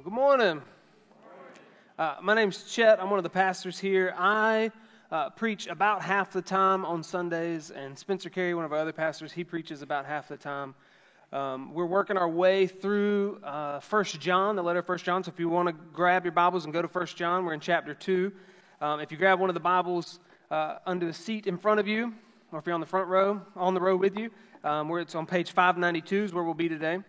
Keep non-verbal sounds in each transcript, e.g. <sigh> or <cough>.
Well, good morning. Uh, my name's Chet. I'm one of the pastors here. I uh, preach about half the time on Sundays, and Spencer Carey, one of our other pastors, he preaches about half the time. Um, we're working our way through uh, 1 John, the letter of 1 John. So if you want to grab your Bibles and go to 1 John, we're in chapter 2. Um, if you grab one of the Bibles uh, under the seat in front of you, or if you're on the front row, on the row with you, um, where it's on page 592 is where we'll be today.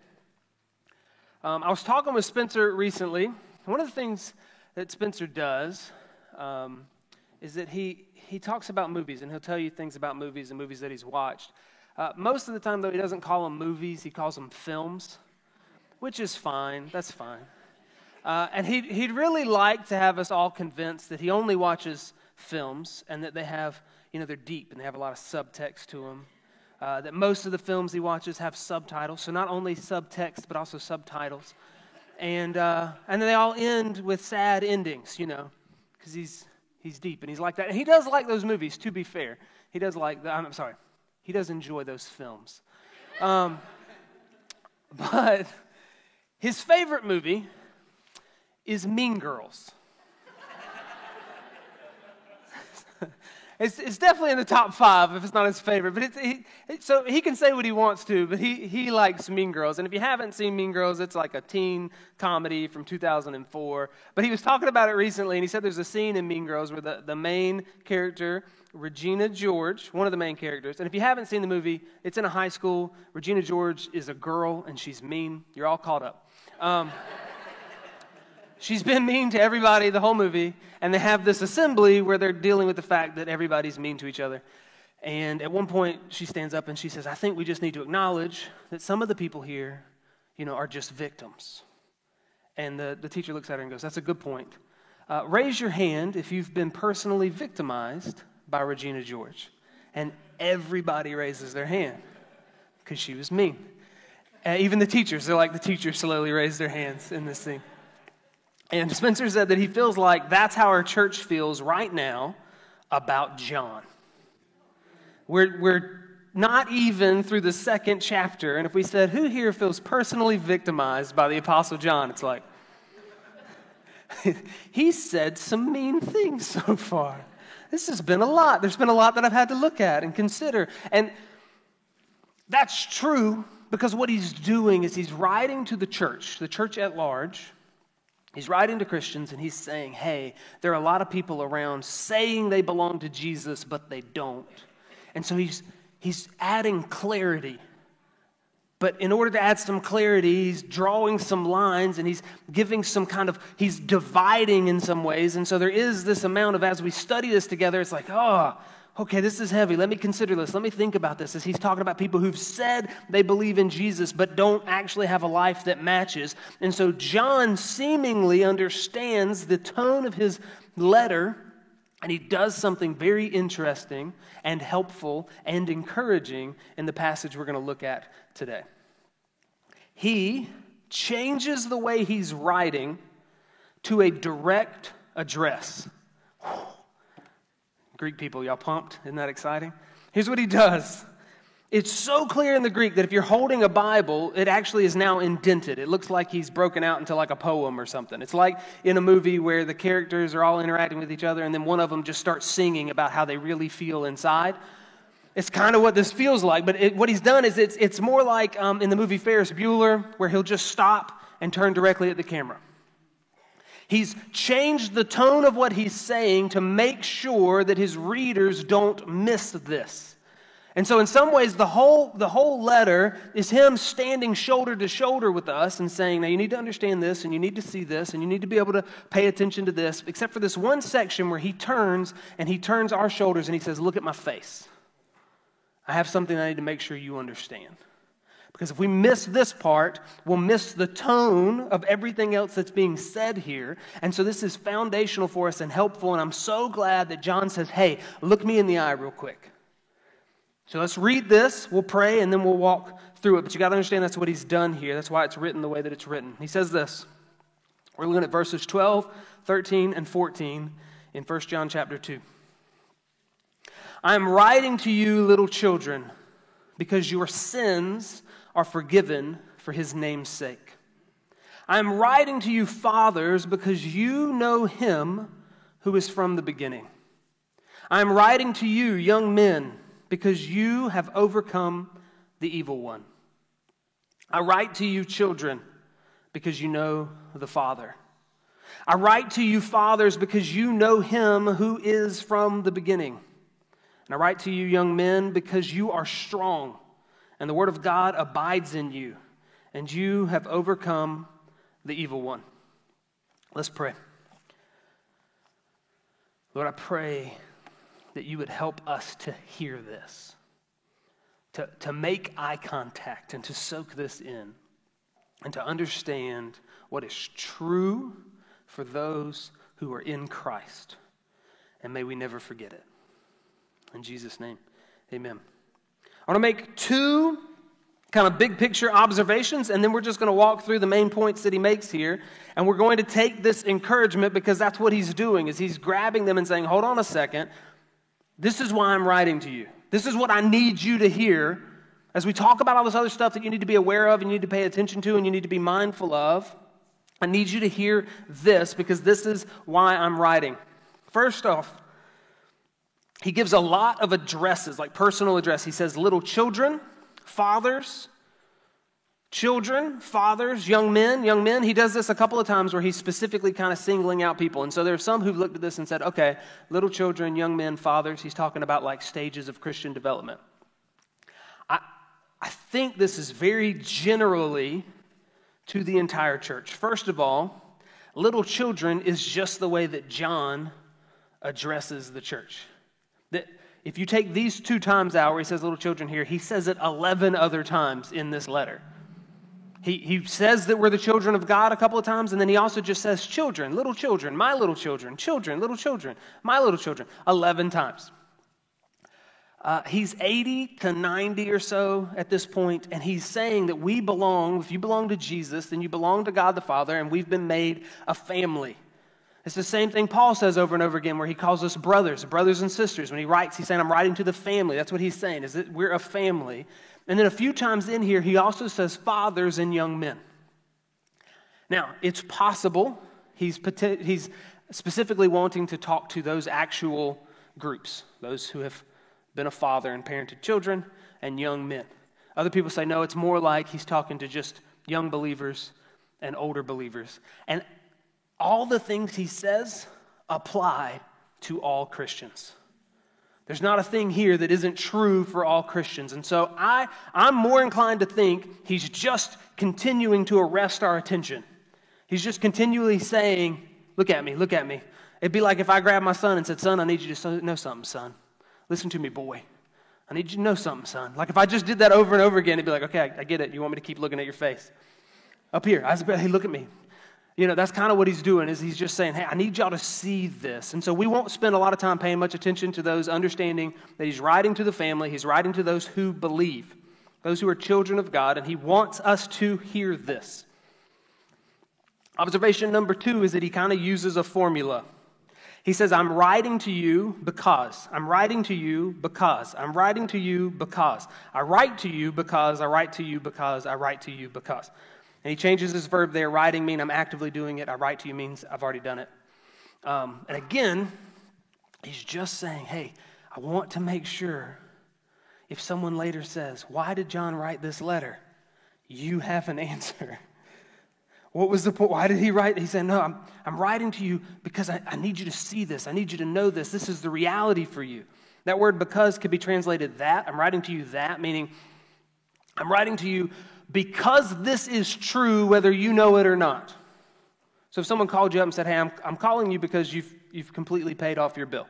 Um, I was talking with Spencer recently. One of the things that Spencer does um, is that he, he talks about movies, and he'll tell you things about movies and movies that he's watched. Uh, most of the time, though, he doesn't call them movies, he calls them films, which is fine. That's fine. Uh, and he'd, he'd really like to have us all convinced that he only watches films and that they have, you know, they're deep and they have a lot of subtext to them uh, that most of the films he watches have subtitles, so not only subtext but also subtitles, and uh, and they all end with sad endings, you know, because he's he's deep and he's like that, and he does like those movies. To be fair, he does like. The, I'm sorry, he does enjoy those films, um, <laughs> but his favorite movie is Mean Girls. <laughs> It's, it's definitely in the top five if it's not his favorite. But it's, he, so he can say what he wants to, but he, he likes Mean Girls. And if you haven't seen Mean Girls, it's like a teen comedy from 2004. But he was talking about it recently, and he said there's a scene in Mean Girls where the, the main character, Regina George, one of the main characters, and if you haven't seen the movie, it's in a high school. Regina George is a girl, and she's mean. You're all caught up. Um, She's been mean to everybody the whole movie, and they have this assembly where they're dealing with the fact that everybody's mean to each other. And at one point, she stands up and she says, I think we just need to acknowledge that some of the people here, you know, are just victims. And the, the teacher looks at her and goes, That's a good point. Uh, raise your hand if you've been personally victimized by Regina George. And everybody raises their hand because she was mean. Uh, even the teachers, they're like the teachers slowly raise their hands in this scene. And Spencer said that he feels like that's how our church feels right now about John. We're, we're not even through the second chapter. And if we said, Who here feels personally victimized by the Apostle John? It's like, <laughs> he said some mean things so far. This has been a lot. There's been a lot that I've had to look at and consider. And that's true because what he's doing is he's writing to the church, the church at large He's writing to Christians and he's saying, hey, there are a lot of people around saying they belong to Jesus, but they don't. And so he's, he's adding clarity. But in order to add some clarity, he's drawing some lines and he's giving some kind of, he's dividing in some ways. And so there is this amount of, as we study this together, it's like, oh, okay, this is heavy. Let me consider this. Let me think about this. As he's talking about people who've said they believe in Jesus, but don't actually have a life that matches. And so John seemingly understands the tone of his letter, and he does something very interesting and helpful and encouraging in the passage we're going to look at today. He changes the way he's writing to a direct address. Greek people, y'all pumped? Isn't that exciting? Here's what he does. It's so clear in the Greek that if you're holding a Bible, it actually is now indented. It looks like he's broken out into like a poem or something. It's like in a movie where the characters are all interacting with each other and then one of them just starts singing about how they really feel inside. It's kind of what this feels like, but it, what he's done is it's, it's more like um, in the movie Ferris Bueller, where he'll just stop and turn directly at the camera. He's changed the tone of what he's saying to make sure that his readers don't miss this. And so, in some ways, the whole, the whole letter is him standing shoulder to shoulder with us and saying, Now, you need to understand this, and you need to see this, and you need to be able to pay attention to this, except for this one section where he turns and he turns our shoulders and he says, Look at my face. I have something I need to make sure you understand. Because if we miss this part, we'll miss the tone of everything else that's being said here. And so this is foundational for us and helpful. And I'm so glad that John says, hey, look me in the eye real quick. So let's read this, we'll pray, and then we'll walk through it. But you got to understand that's what he's done here. That's why it's written the way that it's written. He says this. We're looking at verses 12, 13, and 14 in 1 John chapter 2. I am writing to you, little children, because your sins are forgiven for his name's sake. I'm writing to you, fathers, because you know him who is from the beginning. I'm writing to you, young men, because you have overcome the evil one. I write to you, children, because you know the Father. I write to you, fathers, because you know him who is from the beginning. And I write to you, young men, because you are strong, and the word of God abides in you, and you have overcome the evil one. Let's pray. Lord, I pray that you would help us to hear this, to, to make eye contact, and to soak this in, and to understand what is true for those who are in Christ. And may we never forget it. In Jesus' name, amen. I want to make two kind of big picture observations, and then we're just going to walk through the main points that he makes here. And we're going to take this encouragement because that's what he's doing, is he's grabbing them and saying, hold on a second. This is why I'm writing to you. This is what I need you to hear. As we talk about all this other stuff that you need to be aware of and you need to pay attention to and you need to be mindful of, I need you to hear this because this is why I'm writing. First off, he gives a lot of addresses, like personal address. He says, little children, fathers, children, fathers, young men, young men. He does this a couple of times where he's specifically kind of singling out people. And so there are some who've looked at this and said, okay, little children, young men, fathers. He's talking about like stages of Christian development. I, I think this is very generally to the entire church. First of all, little children is just the way that John addresses the church. If you take these two times out where he says little children here, he says it 11 other times in this letter. He, he says that we're the children of God a couple of times, and then he also just says children, little children, my little children, children, little children, my little children, 11 times. Uh, he's 80 to 90 or so at this point, and he's saying that we belong, if you belong to Jesus, then you belong to God the Father, and we've been made a family. It's the same thing Paul says over and over again, where he calls us brothers, brothers and sisters. When he writes, he's saying, I'm writing to the family. That's what he's saying, is that we're a family. And then a few times in here, he also says fathers and young men. Now, it's possible he's, he's specifically wanting to talk to those actual groups, those who have been a father and parented children, and young men. Other people say, no, it's more like he's talking to just young believers and older believers. And all the things he says apply to all Christians. There's not a thing here that isn't true for all Christians. And so I, I'm more inclined to think he's just continuing to arrest our attention. He's just continually saying, Look at me, look at me. It'd be like if I grabbed my son and said, Son, I need you to know something, son. Listen to me, boy. I need you to know something, son. Like if I just did that over and over again, it'd be like, okay, I, I get it. You want me to keep looking at your face. Up here, I hey, look at me. You know, that's kind of what he's doing is he's just saying, hey, I need y'all to see this. And so we won't spend a lot of time paying much attention to those understanding that he's writing to the family, he's writing to those who believe, those who are children of God, and he wants us to hear this. Observation number two is that he kind of uses a formula. He says, I'm writing to you because. I'm writing to you because. I'm writing to you because. I write to you because. I write to you because. I write to you because. And he changes his verb there. Writing means I'm actively doing it. I write to you means I've already done it. Um, and again, he's just saying, hey, I want to make sure if someone later says, Why did John write this letter? You have an <laughs> answer. What was the point? Why did he write? He said, No, I'm, I'm writing to you because I, I need you to see this. I need you to know this. This is the reality for you. That word because could be translated that. I'm writing to you that, meaning I'm writing to you because this is true, whether you know it or not. So if someone called you up and said, Hey, I'm, I'm calling you because you've, you've completely paid off your bill.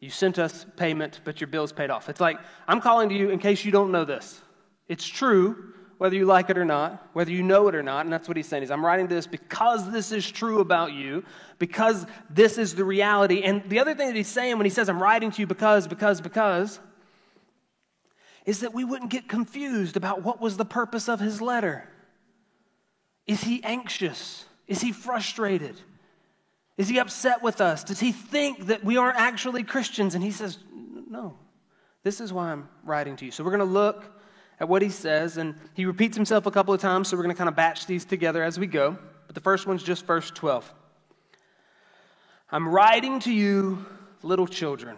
You sent us payment, but your bill's paid off. It's like, I'm calling to you in case you don't know this. It's true, whether you like it or not, whether you know it or not. And that's what he's saying is I'm writing to this because this is true about you, because this is the reality. And the other thing that he's saying when he says I'm writing to you because, because, because, is that we wouldn't get confused about what was the purpose of his letter. Is he anxious? Is he frustrated? Is he upset with us? Does he think that we aren't actually Christians? And he says, No, this is why I'm writing to you. So we're going to look at what he says, and he repeats himself a couple of times, so we're going to kind of batch these together as we go. But the first one's just verse 12. I'm writing to you, little children,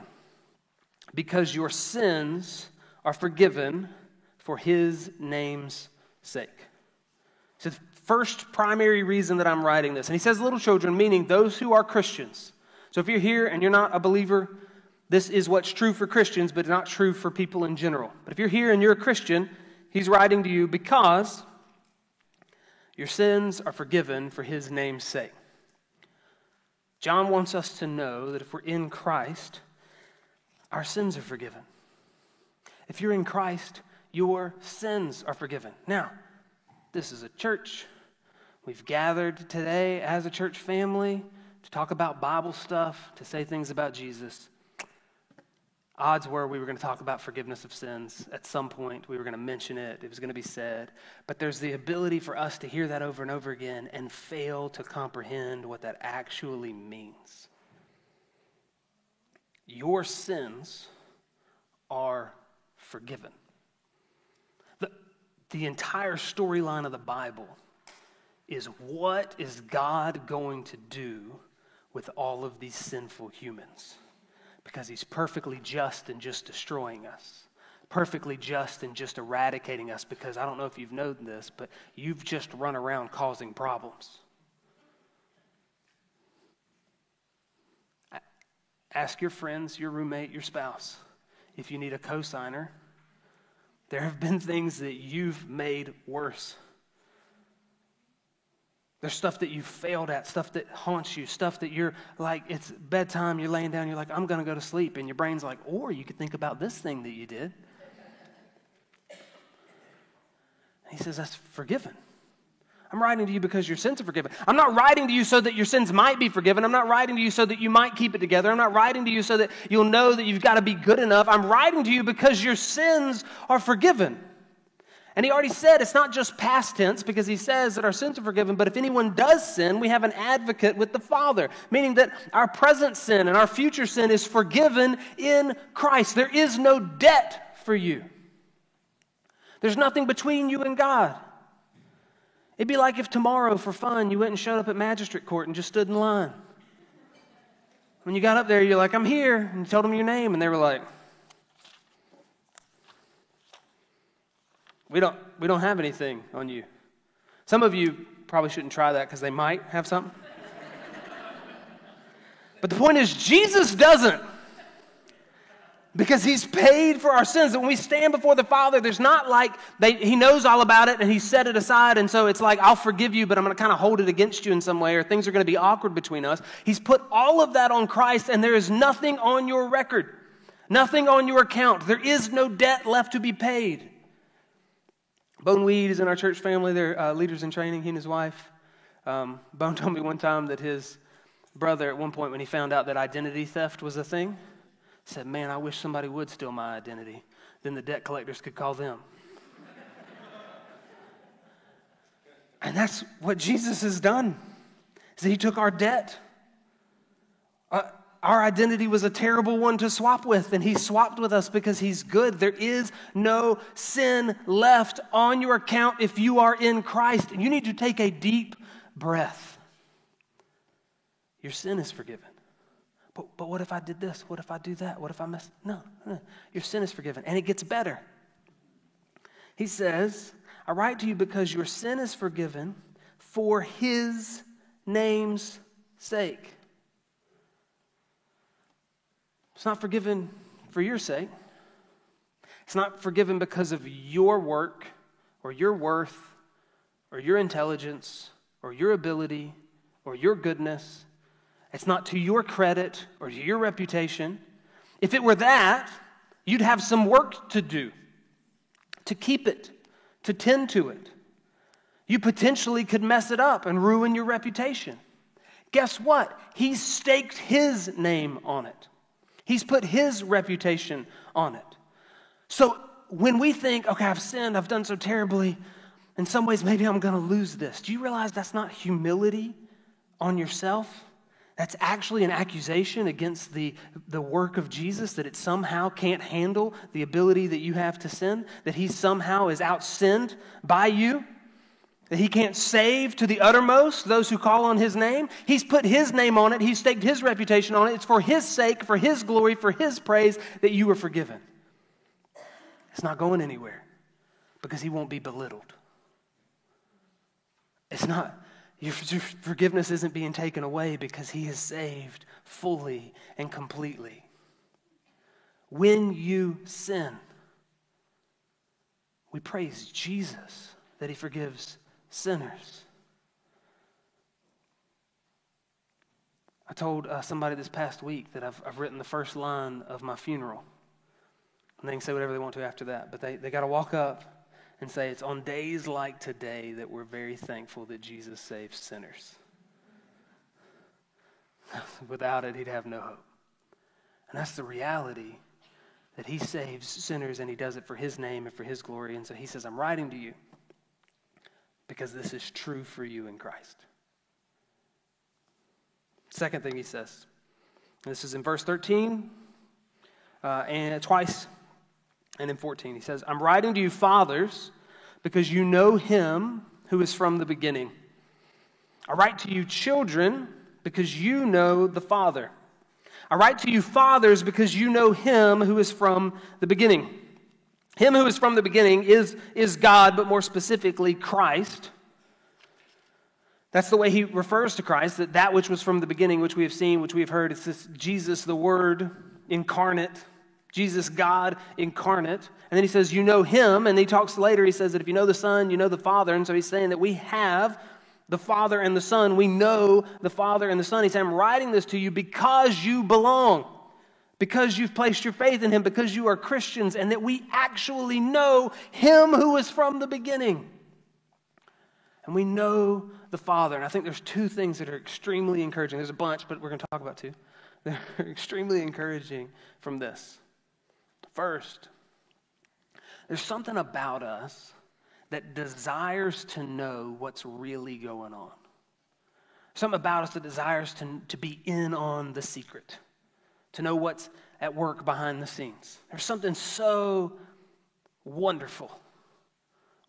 because your sins are forgiven for his name's sake. So, the first primary reason that I'm writing this. And he says little children, meaning those who are Christians. So, if you're here and you're not a believer, this is what's true for Christians, but not true for people in general. But if you're here and you're a Christian, he's writing to you because your sins are forgiven for his name's sake. John wants us to know that if we're in Christ, our sins are forgiven. If you're in Christ, your sins are forgiven. Now, this is a church. We've gathered today as a church family to talk about Bible stuff, to say things about Jesus odds were we were going to talk about forgiveness of sins at some point. We were going to mention it, it was going to be said. But there's the ability for us to hear that over and over again and fail to comprehend what that actually means. Your sins are forgiven. The, the entire storyline of the Bible is what is God going to do with all of these sinful humans? Because he's perfectly just in just destroying us, perfectly just in just eradicating us. Because I don't know if you've known this, but you've just run around causing problems. Ask your friends, your roommate, your spouse if you need a cosigner. There have been things that you've made worse. There's stuff that you failed at, stuff that haunts you, stuff that you're like, it's bedtime, you're laying down, you're like, I'm going to go to sleep. And your brain's like, or you could think about this thing that you did. He says, that's forgiven. I'm writing to you because your sins are forgiven. I'm not writing to you so that your sins might be forgiven. I'm not writing to you so that you might keep it together. I'm not writing to you so that you'll know that you've got to be good enough. I'm writing to you because your sins are forgiven. And he already said it's not just past tense because he says that our sins are forgiven, but if anyone does sin, we have an advocate with the Father, meaning that our present sin and our future sin is forgiven in Christ. There is no debt for you, there's nothing between you and God. It'd be like if tomorrow, for fun, you went and showed up at magistrate court and just stood in line. When you got up there, you're like, I'm here, and you told them your name, and they were like, We don't, we don't have anything on you. Some of you probably shouldn't try that because they might have something. but the point is, Jesus doesn't. Because he's paid for our sins. And when we stand before the Father, there's not like they, he knows all about it and he set it aside. And so it's like, I'll forgive you, but I'm going to kind of hold it against you in some way, or things are going to be awkward between us. He's put all of that on Christ, and there is nothing on your record, nothing on your account. There is no debt left to be paid. Bone Weed is in our church family. They're uh, leaders in training, he and his wife. Um, Bone told me one time that his brother, at one point when he found out that identity theft was a thing, said, Man, I wish somebody would steal my identity. Then the debt collectors could call them. and that's what Jesus has done. Is he took our debt. Uh, our identity was a terrible one to swap with, and He swapped with us because He's good. There is no sin left on your account if you are in Christ. And you need to take a deep breath. Your sin is forgiven. But, but what if I did this? What if I do that? What if I miss? No, no, your sin is forgiven, and it gets better. He says, I write to you because your sin is forgiven for His name's sake. It's not forgiven for your sake. It's not forgiven because of your work or your worth or your intelligence or your ability or your goodness. It's not to your credit or to your reputation. If it were that, you'd have some work to do to keep it, to tend to it. You potentially could mess it up and ruin your reputation. Guess what? He staked his name on it. He's put his reputation on it. So when we think, okay, I've sinned, I've done so terribly, in some ways, maybe I'm going to lose this. Do you realize that's not humility on yourself? That's actually an accusation against the, the work of Jesus that it somehow can't handle the ability that you have to sin, that he somehow is out sinned by you. that he can't save to the uttermost those who call on his name. He's put his name on it, he's staked his reputation on it. It's for his sake, for his glory, for his praise that you are forgiven. It's not going anywhere because he won't be belittled. It's not, your forgiveness isn't being taken away because he is saved fully and completely. When you sin, we praise Jesus that he forgives sinners. I told uh, somebody this past week that I've, I've written the first line of my funeral. And they can say whatever they want to after that. But they, they got to walk up and say, It's on days like today that we're very thankful that Jesus saves sinners. <laughs> Without it, he'd have no hope. And that's the reality that he saves sinners and he does it for his name and for his glory. And so he says, I'm writing to you because this is true for you in Christ. Second thing he says, this is in verse 13 uh, and twice, and in 14. He says, I'm writing to you, fathers, because you know him who is from the beginning. I write to you, children, because you know the Father. I write to you, fathers, because you know him who is from the beginning. Him who is from the beginning is, is God, but more specifically, Christ. That's the way he refers to Christ, that that which was from the beginning, which we have seen, which we have heard, it's this Jesus, the Word incarnate, Jesus, God incarnate. And then he says, You know him. And he talks later, he says that if you know the Son, you know the Father. And so he's saying that we have the Father and the Son. We know the Father and the Son. He said, I'm writing this to you because you belong because you've placed your faith in him, because you are Christians, and that we actually know him who is from the beginning. And we know the Father. And I think there's two things that are extremely encouraging. There's a bunch, but we're going to talk about two. <laughs> They're extremely encouraging from this. First, there's something about us that desires to know what's really going on. Something about us that desires to, to be in on the secret to know what's at work behind the scenes. There's something so wonderful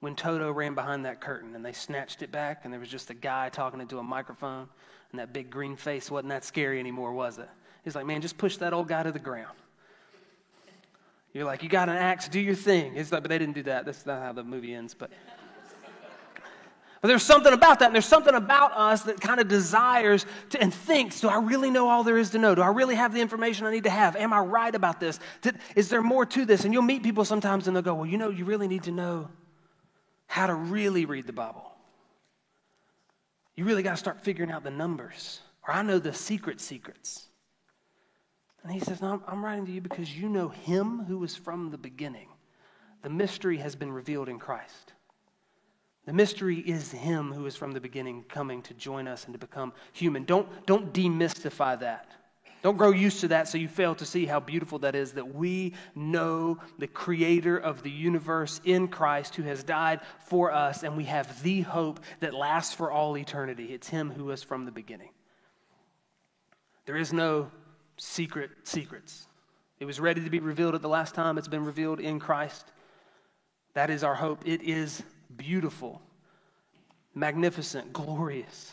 when Toto ran behind that curtain and they snatched it back and there was just a guy talking into a microphone and that big green face wasn't that scary anymore, was it? He's like, man, just push that old guy to the ground. You're like, you got an axe, do your thing. It's like, but they didn't do that. That's not how the movie ends. But but there's something about that, and there's something about us that kind of desires to, and thinks, do I really know all there is to know? Do I really have the information I need to have? Am I right about this? Is there more to this? And you'll meet people sometimes and they'll go, well, you know, you really need to know how to really read the Bible. You really got to start figuring out the numbers. Or I know the secret secrets. And he says, No, I'm writing to you because you know him who was from the beginning. The mystery has been revealed in Christ. The mystery is Him who is from the beginning coming to join us and to become human. Don't, don't demystify that. Don't grow used to that so you fail to see how beautiful that is that we know the creator of the universe in Christ who has died for us, and we have the hope that lasts for all eternity. It's Him who is from the beginning. There is no secret secrets. It was ready to be revealed at the last time, it's been revealed in Christ. That is our hope. It is beautiful, magnificent, glorious.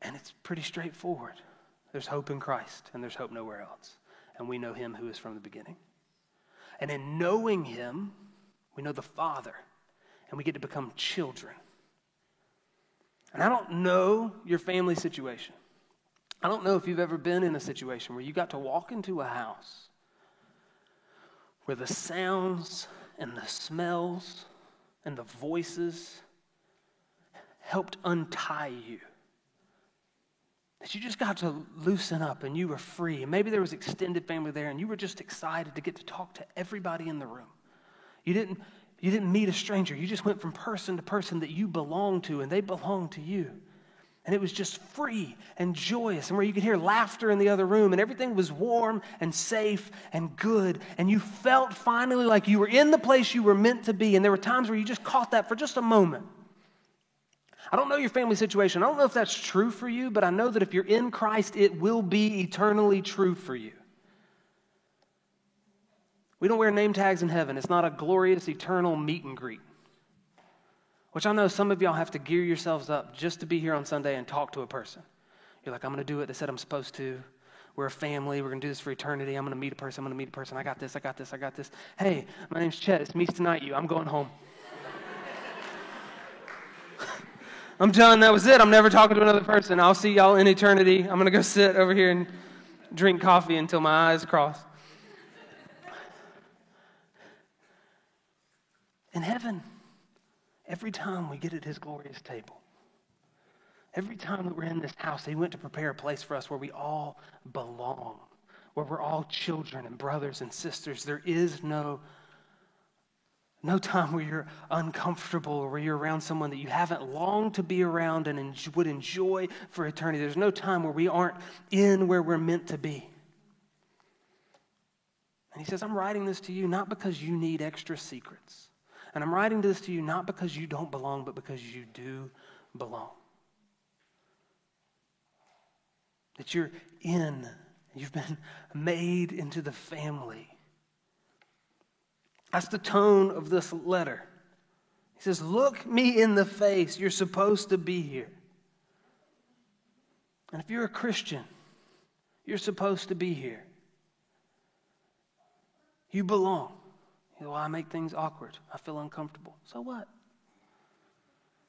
And it's pretty straightforward. There's hope in Christ, and there's hope nowhere else. And we know Him who is from the beginning. And in knowing Him, we know the Father, and we get to become children. And I don't know your family situation. I don't know if you've ever been in a situation where you got to walk into a house where the sounds and the smells and the voices helped untie you. That you just got to loosen up and you were free. And maybe there was extended family there and you were just excited to get to talk to everybody in the room. You didn't, you didn't meet a stranger. You just went from person to person that you belonged to and they belonged to you. And it was just free and joyous, and where you could hear laughter in the other room, and everything was warm and safe and good. And you felt finally like you were in the place you were meant to be. And there were times where you just caught that for just a moment. I don't know your family situation. I don't know if that's true for you, but I know that if you're in Christ, it will be eternally true for you. We don't wear name tags in heaven, it's not a glorious, eternal meet and greet. Which I know some of y'all have to gear yourselves up just to be here on Sunday and talk to a person. You're like, I'm going to do it. They said I'm supposed to. We're a family. We're going to do this for eternity. I'm going to meet a person. I'm going to meet a person. I got this. I got this. I got this. Hey, my name's Chet. It's me tonight. You. I'm going home. <laughs> I'm done. That was it. I'm never talking to another person. I'll see y'all in eternity. I'm going to go sit over here and drink coffee until my eyes cross. In heaven, every time we get at his glorious table, every time that we're in this house, he went to prepare a place for us where we all belong, where we're all children and brothers and sisters. There is no no time where you're uncomfortable or where you're around someone that you haven't longed to be around and would enjoy for eternity. There's no time where we aren't in where we're meant to be. And he says, I'm writing this to you not because you need extra secrets. And I'm writing this to you not because you don't belong, but because you do belong. That you're in, you've been <laughs> made into the family. That's the tone of this letter. He says, Look me in the face. You're supposed to be here. And if you're a Christian, you're supposed to be here. You belong. Well, I make things awkward. I feel uncomfortable. So what?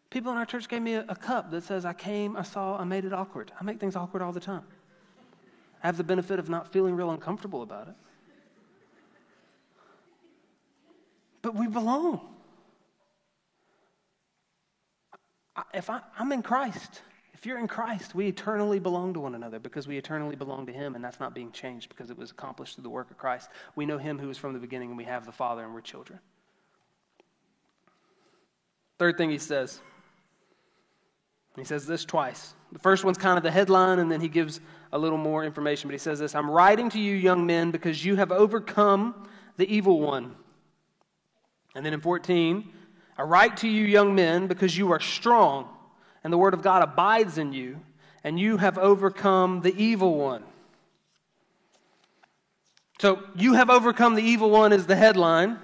People in our church gave me a, a cup that says, I came, I saw, I made it awkward. I make things awkward all the time. I have the benefit of not feeling real uncomfortable about it. But we belong. If I, I'm in Christ, if you're in Christ, we eternally belong to one another because we eternally belong to Him, and that's not being changed because it was accomplished through the work of Christ. We know Him who is from the beginning, and we have the Father, and we're children. Third thing he says, he says this twice. The first one's kind of the headline, and then he gives a little more information, but he says this I'm writing to you, young men, because you have overcome the evil one. And then in 14, I write to you, young men, because you are strong and the word of God abides in you, and you have overcome the evil one. So, you have overcome the evil one is the headline.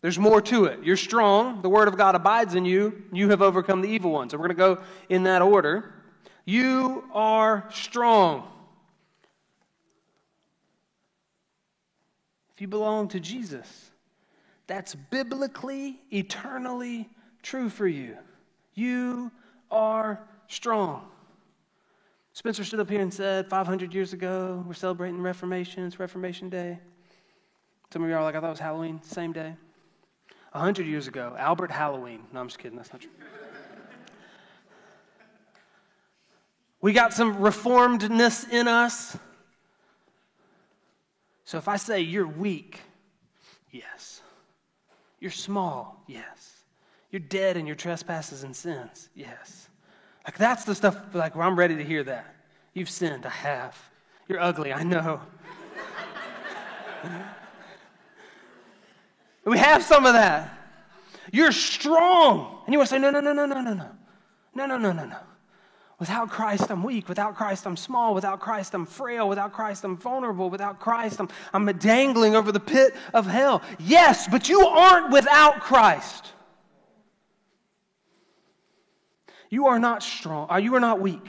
There's more to it. You're strong. The word of God abides in you. You have overcome the evil one. So, we're going to go in that order. You are strong. If you belong to Jesus, that's biblically, eternally true for you. You are strong. Spencer stood up here and said 500 years ago, we're celebrating Reformation, it's Reformation Day. Some of you are like, I thought it was Halloween, same day. 100 years ago, Albert Halloween. No, I'm just kidding, that's not true. we got some reformedness in us. So if I say you're weak, yes. You're small, yes. You're dead in your trespasses and sins. Yes. Like that's the stuff like where I'm ready to hear that. You've sinned, I have. You're ugly, I know. <laughs> we have some of that. You're strong. And you want to say, no, no, no, no, no, no, no. No, no, no, no, no. Without Christ, I'm weak. Without Christ, I'm small. Without Christ, I'm frail. Without Christ, I'm vulnerable. Without Christ, I'm, I'm dangling over the pit of hell. Yes, but you aren't without Christ. You are not strong. Uh, you are not weak.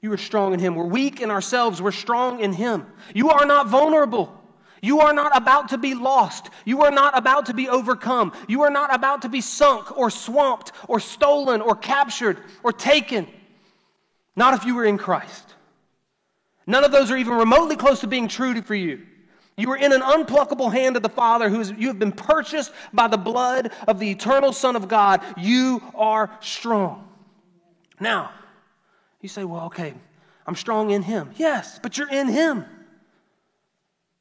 You are strong in Him. We're weak in ourselves. We're strong in Him. You are not vulnerable. You are not about to be lost. You are not about to be overcome. You are not about to be sunk or swamped or stolen or captured or taken. Not if you were in Christ. None of those are even remotely close to being true for you. You are in an unpluckable hand of the Father who is, you have been purchased by the blood of the eternal Son of God. You are strong. Now, you say, well, okay, I'm strong in Him. Yes, but you're in Him.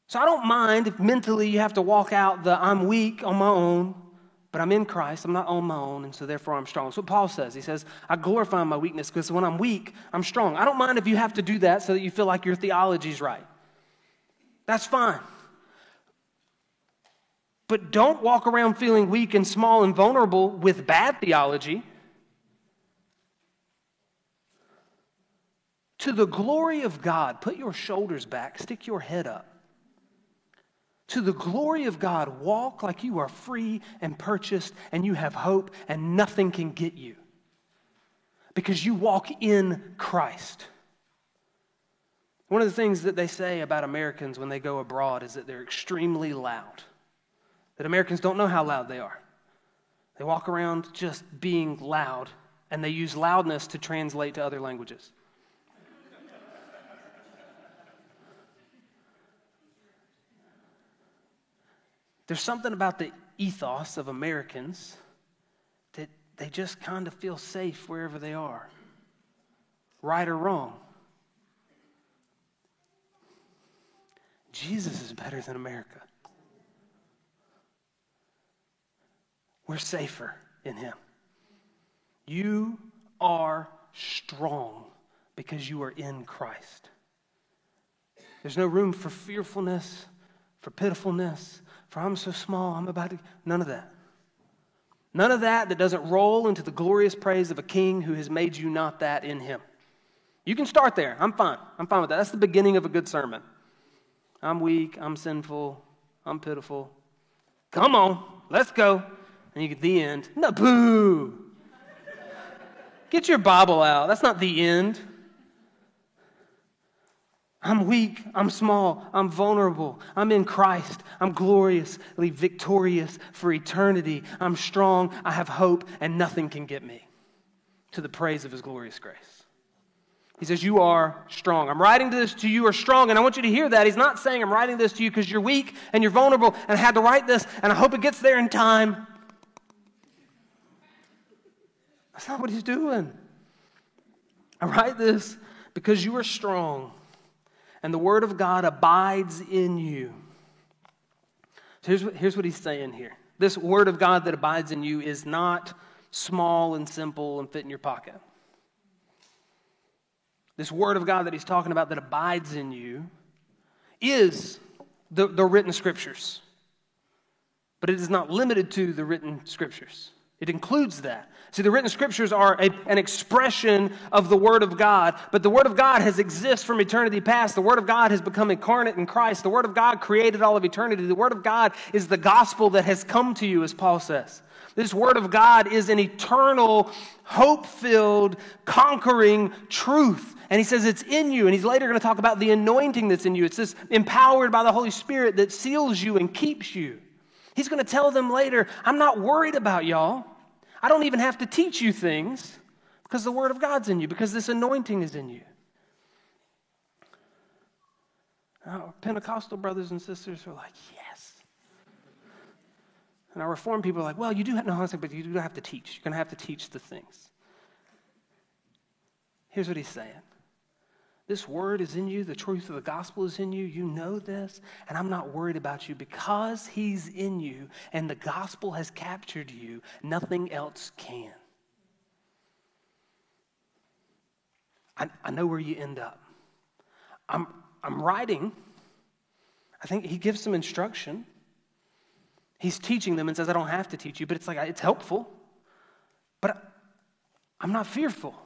So I don't mind if mentally you have to walk out the I'm weak on my own, but I'm in Christ. I'm not on my own, and so therefore I'm strong. That's what Paul says. He says, I glorify my weakness because when I'm weak, I'm strong. I don't mind if you have to do that so that you feel like your theology's right. That's fine. But don't walk around feeling weak and small and vulnerable with bad theology. To the glory of God, put your shoulders back, stick your head up. to the glory of God, walk like you are free and purchased and you have hope and nothing can get you because you walk in Christ. One of the things that they say about Americans when they go abroad is that they're extremely loud, that Americans don't know how loud they are. They walk around just being loud, and they use loudness to translate to other languages. There's something about the ethos of Americans that they just kind of feel safe wherever they are, right or wrong. Jesus is better than America. We're safer in Him. You are strong because you are in Christ. There's no room for fearfulness, for pitifulness, for I'm so small, I'm about to. None of that. None of that that doesn't roll into the glorious praise of a king who has made you not that in him. You can start there. I'm fine. I'm fine with that. That's the beginning of a good sermon. I'm weak. I'm sinful. I'm pitiful. Come on, let's go. And you get the end. No, boo. Get your Bible out. That's not the end. I'm weak. I'm small. I'm vulnerable. I'm in Christ. I'm gloriously victorious for eternity. I'm strong. I have hope, and nothing can get me to the praise of His glorious grace. He says, You are strong. I'm writing this to you are strong. And I want you to hear that. He's not saying I'm writing this to you because you're weak and you're vulnerable and I had to write this and I hope it gets there in time. That's not what he's doing. I write this because you are strong and the word of God abides in you. So here's what, here's what he's saying here. This word of God that abides in you is not small and simple and fit in your pocket. This word of God that he's talking about that abides in you is the, the written scriptures. But it is not limited to the written scriptures. It includes that. See, the written scriptures are a, an expression of the Word of God, but the Word of God has existed from eternity past. The Word of God has become incarnate in Christ. The Word of God created all of eternity. The Word of God is the gospel that has come to you, as Paul says. This Word of God is an eternal, hope filled, conquering truth. And he says it's in you. And he's later going to talk about the anointing that's in you. It's this empowered by the Holy Spirit that seals you and keeps you. He's going to tell them later, I'm not worried about y'all. I don't even have to teach you things because the Word of God's in you, because this anointing is in you. Our Pentecostal brothers and sisters are like, yes. And our Reformed people are like, well, you do have, no, but you do have to teach. You're going to have to teach the things. Here's what he's saying this word is in you, the truth of the gospel is in you. You know this, and I'm not worried about you because he's in you and the gospel has captured you. Nothing else can. I, I know where you end up. I'm, I'm writing. I think he gives some instruction. He's teaching them and says, I don't have to teach you, but it's like, it's helpful. But I'm not fearful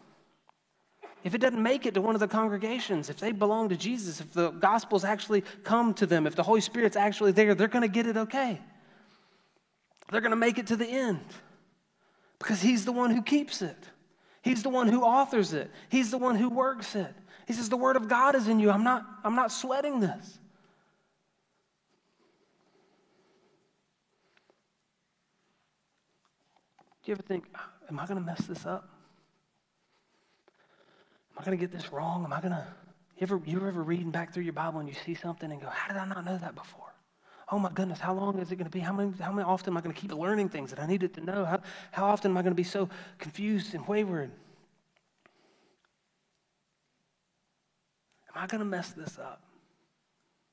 if it doesn't make it to one of the congregations, if they belong to Jesus, if the gospel's actually come to them, if the Holy Spirit's actually there, they're going to get it okay. They're going to make it to the end because He's the one who keeps it. He's the one who authors it. He's the one who works it. He says, The Word of God is in you. I'm not, I'm not sweating this. Do you ever think, Am I going to mess this up? Am I going to get this wrong? Am I going to. You ever, you ever reading back through your Bible and you see something and go, How did I not know that before? Oh my goodness, how long is it going to be? How many, how many often am I going to keep learning things that I needed to know? How, how often am I going to be so confused and wayward? Am I going to mess this up?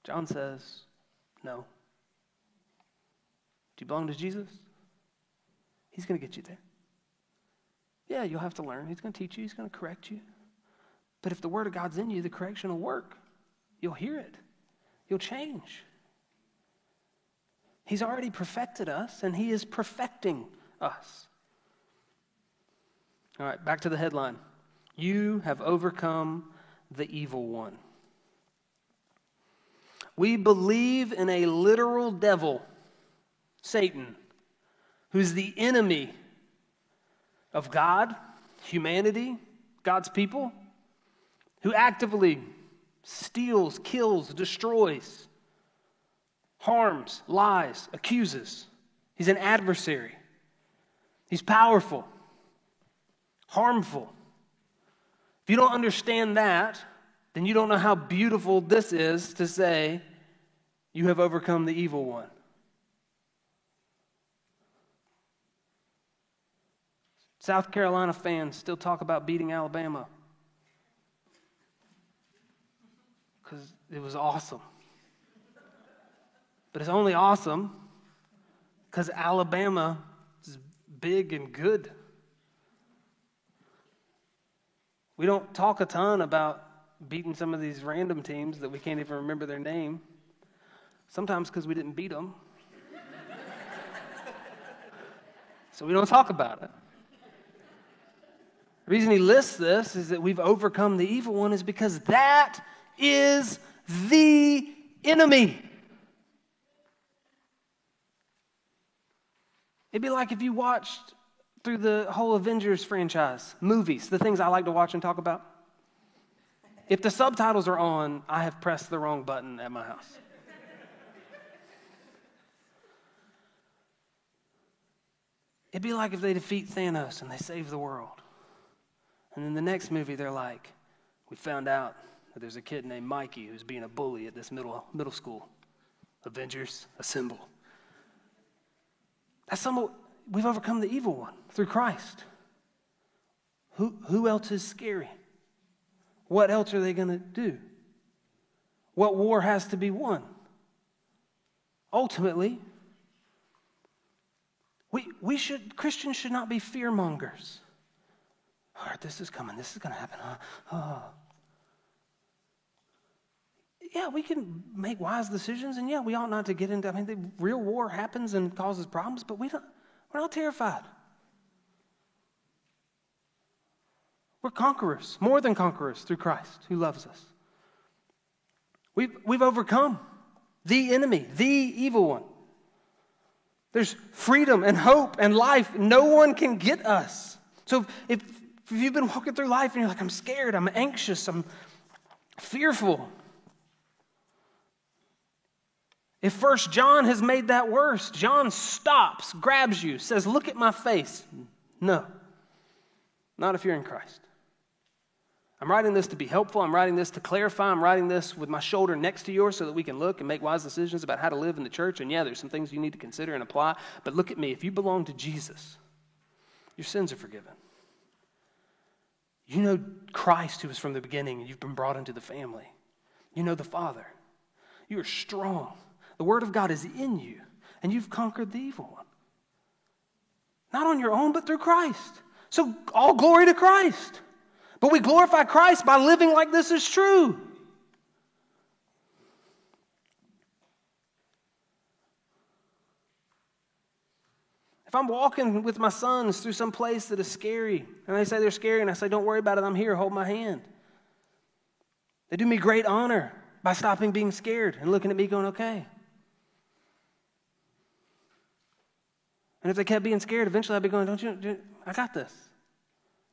John says, No. Do you belong to Jesus? He's going to get you there. Yeah, you'll have to learn. He's going to teach you, He's going to correct you. But if the Word of God's in you, the correction will work. You'll hear it, you'll change. He's already perfected us, and He is perfecting us. All right, back to the headline. You have overcome the evil one. We believe in a literal devil, Satan, who's the enemy of God, humanity, God's people, who actively steals, kills, destroys, harms, lies, accuses. He's an adversary. He's powerful, harmful. If you don't understand that, then you don't know how beautiful this is to say, You have overcome the evil one. South Carolina fans still talk about beating Alabama because it was awesome. But it's only awesome because Alabama is big and good. We don't talk a ton about beating some of these random teams that we can't even remember their name. Sometimes because we didn't beat them. so we don't talk about it. The reason he lists this is that we've overcome the evil one is because that is the enemy. It'd be like if you watched through the whole Avengers franchise, movies, the things I like to watch and talk about. If the subtitles are on, I have pressed the wrong button at my house. It'd be like if they defeat Thanos and they save the world. And in the next movie, they're like, we found out there's a kid named Mikey who's being a bully at this middle, middle school. Avengers, assemble. That's some we've overcome the evil one through Christ. Who, who else is scary? What else are they going to do? What war has to be won? Ultimately, we, we should, Christians should not be fear mongers. All right, this is coming. This is going to happen. Huh? Oh. Yeah, we can make wise decisions, and yeah, we ought not to get into. I mean, the real war happens and causes problems, but we don't. We're not terrified. We're conquerors, more than conquerors through Christ who loves us. We've, we've overcome the enemy, the evil one. There's freedom and hope and life. No one can get us. So if, if you've been walking through life and you're like, I'm scared, I'm anxious, I'm fearful, if First John has made that worse, John stops, grabs you, says, Look at my face. No, not if you're in Christ. I'm writing this to be helpful. I'm writing this to clarify. I'm writing this with my shoulder next to yours so that we can look and make wise decisions about how to live in the church. And yeah, there's some things you need to consider and apply. But look at me. If you belong to Jesus, your sins are forgiven. You know Christ who was from the beginning and you've been brought into the family. You know the Father. You are strong. The Word of God is in you, and you've conquered the evil one. Not on your own, but through Christ. So, all glory to Christ. But we glorify Christ by living like this is true. If I'm walking with my sons through some place that is scary, and they say they're scary, and I say, Don't worry about it, I'm here, hold my hand. They do me great honor by stopping being scared and looking at me going, Okay. And if they kept being scared, eventually I'd be going, Don't you, I got this.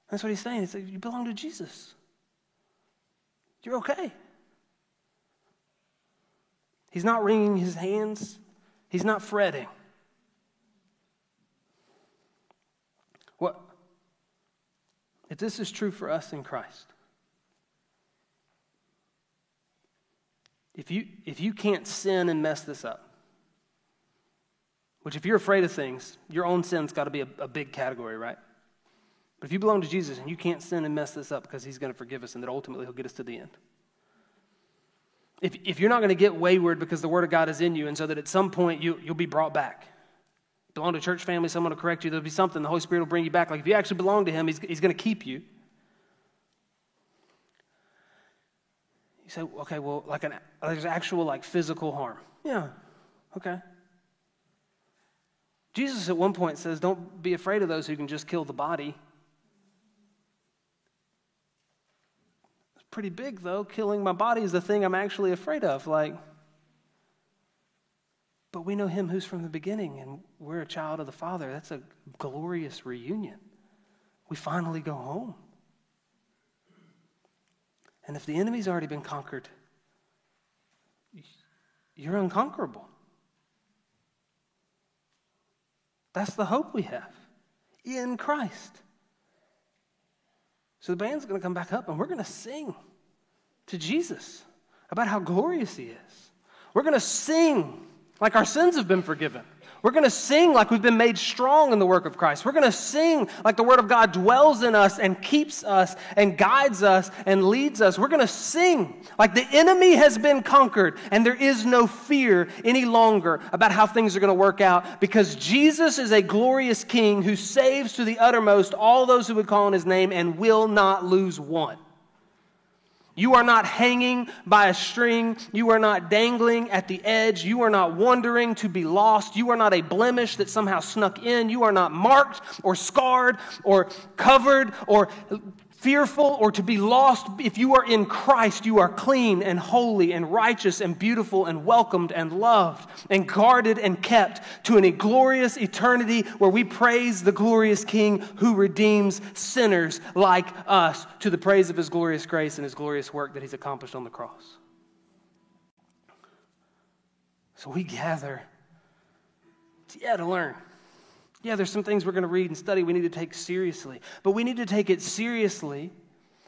That's what he's saying. He said, You belong to Jesus. You're okay. He's not wringing his hands, he's not fretting. What? If this is true for us in Christ, if you, if you can't sin and mess this up, which, if you're afraid of things, your own sin's got to be a, a big category, right? But if you belong to Jesus and you can't sin and mess this up because he's going to forgive us and that ultimately he'll get us to the end. If, if you're not going to get wayward because the word of God is in you and so that at some point you, you'll be brought back. Belong to a church family, someone will correct you, there'll be something, the Holy Spirit will bring you back. Like if you actually belong to him, he's, he's going to keep you. You say, okay, well, like an, there's actual like physical harm. Yeah, okay. Jesus at one point says, Don't be afraid of those who can just kill the body. It's pretty big, though. Killing my body is the thing I'm actually afraid of. Like, But we know him who's from the beginning, and we're a child of the Father. That's a glorious reunion. We finally go home. And if the enemy's already been conquered, you're unconquerable. That's the hope we have in Christ. So the band's going to come back up and we're going to sing to Jesus about how glorious he is. We're going to sing like our sins have been forgiven. We're going to sing like we've been made strong in the work of Christ. We're going to sing like the Word of God dwells in us and keeps us and guides us and leads us. We're going to sing like the enemy has been conquered and there is no fear any longer about how things are going to work out because Jesus is a glorious King who saves to the uttermost all those who would call on His name and will not lose one. You are not hanging by a string. You are not dangling at the edge. You are not wondering to be lost. You are not a blemish that somehow snuck in. You are not marked or scarred or covered or fearful or to be lost. If you are in Christ, you are clean and holy and righteous and beautiful and welcomed and loved and guarded and kept to a glorious eternity where we praise the glorious King who redeems sinners like us to the praise of his glorious grace and his glorious work that he's accomplished on the cross. So we gather yeah, to learn. Yeah, there's some things we're going to read and study we need to take seriously, but we need to take it seriously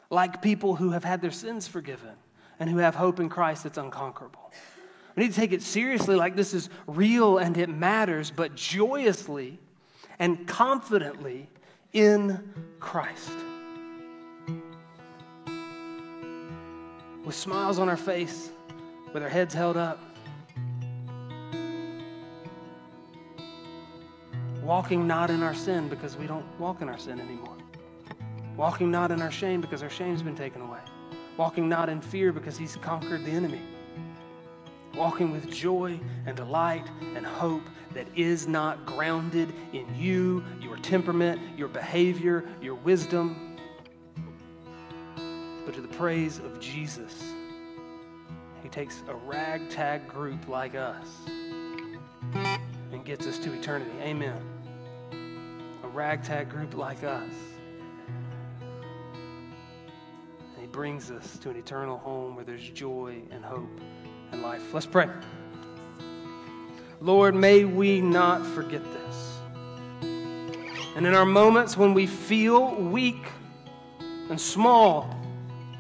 like people who have had their sins forgiven and who have hope in Christ that's unconquerable. We need to take it seriously like this is real and it matters, but joyously and confidently in Christ. With smiles on our face, with our heads held up Walking not in our sin because we don't walk in our sin anymore. Walking not in our shame because our shame's been taken away. Walking not in fear because he's conquered the enemy. Walking with joy and delight and hope that is not grounded in you, your temperament, your behavior, your wisdom, but to the praise of Jesus. He takes a ragtag group like us and gets us to eternity. Amen ragtag group like us. And He brings us to an eternal home where there's joy and hope and life. Let's pray. Lord, may we not forget this. And in our moments when we feel weak and small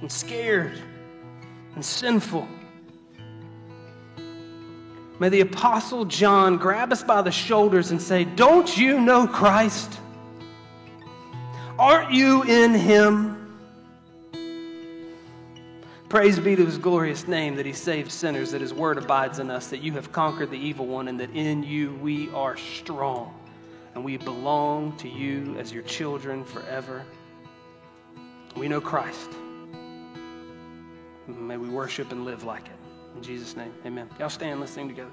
and scared and sinful, may the Apostle John grab us by the shoulders and say, Don't you know Christ? Aren't you in him? Praise be to his glorious name that he saves sinners, that his word abides in us, that you have conquered the evil one, and that in you we are strong. And we belong to you as your children forever. We know Christ. May we worship and live like it. In Jesus' name, amen. Y'all stand, let's sing together.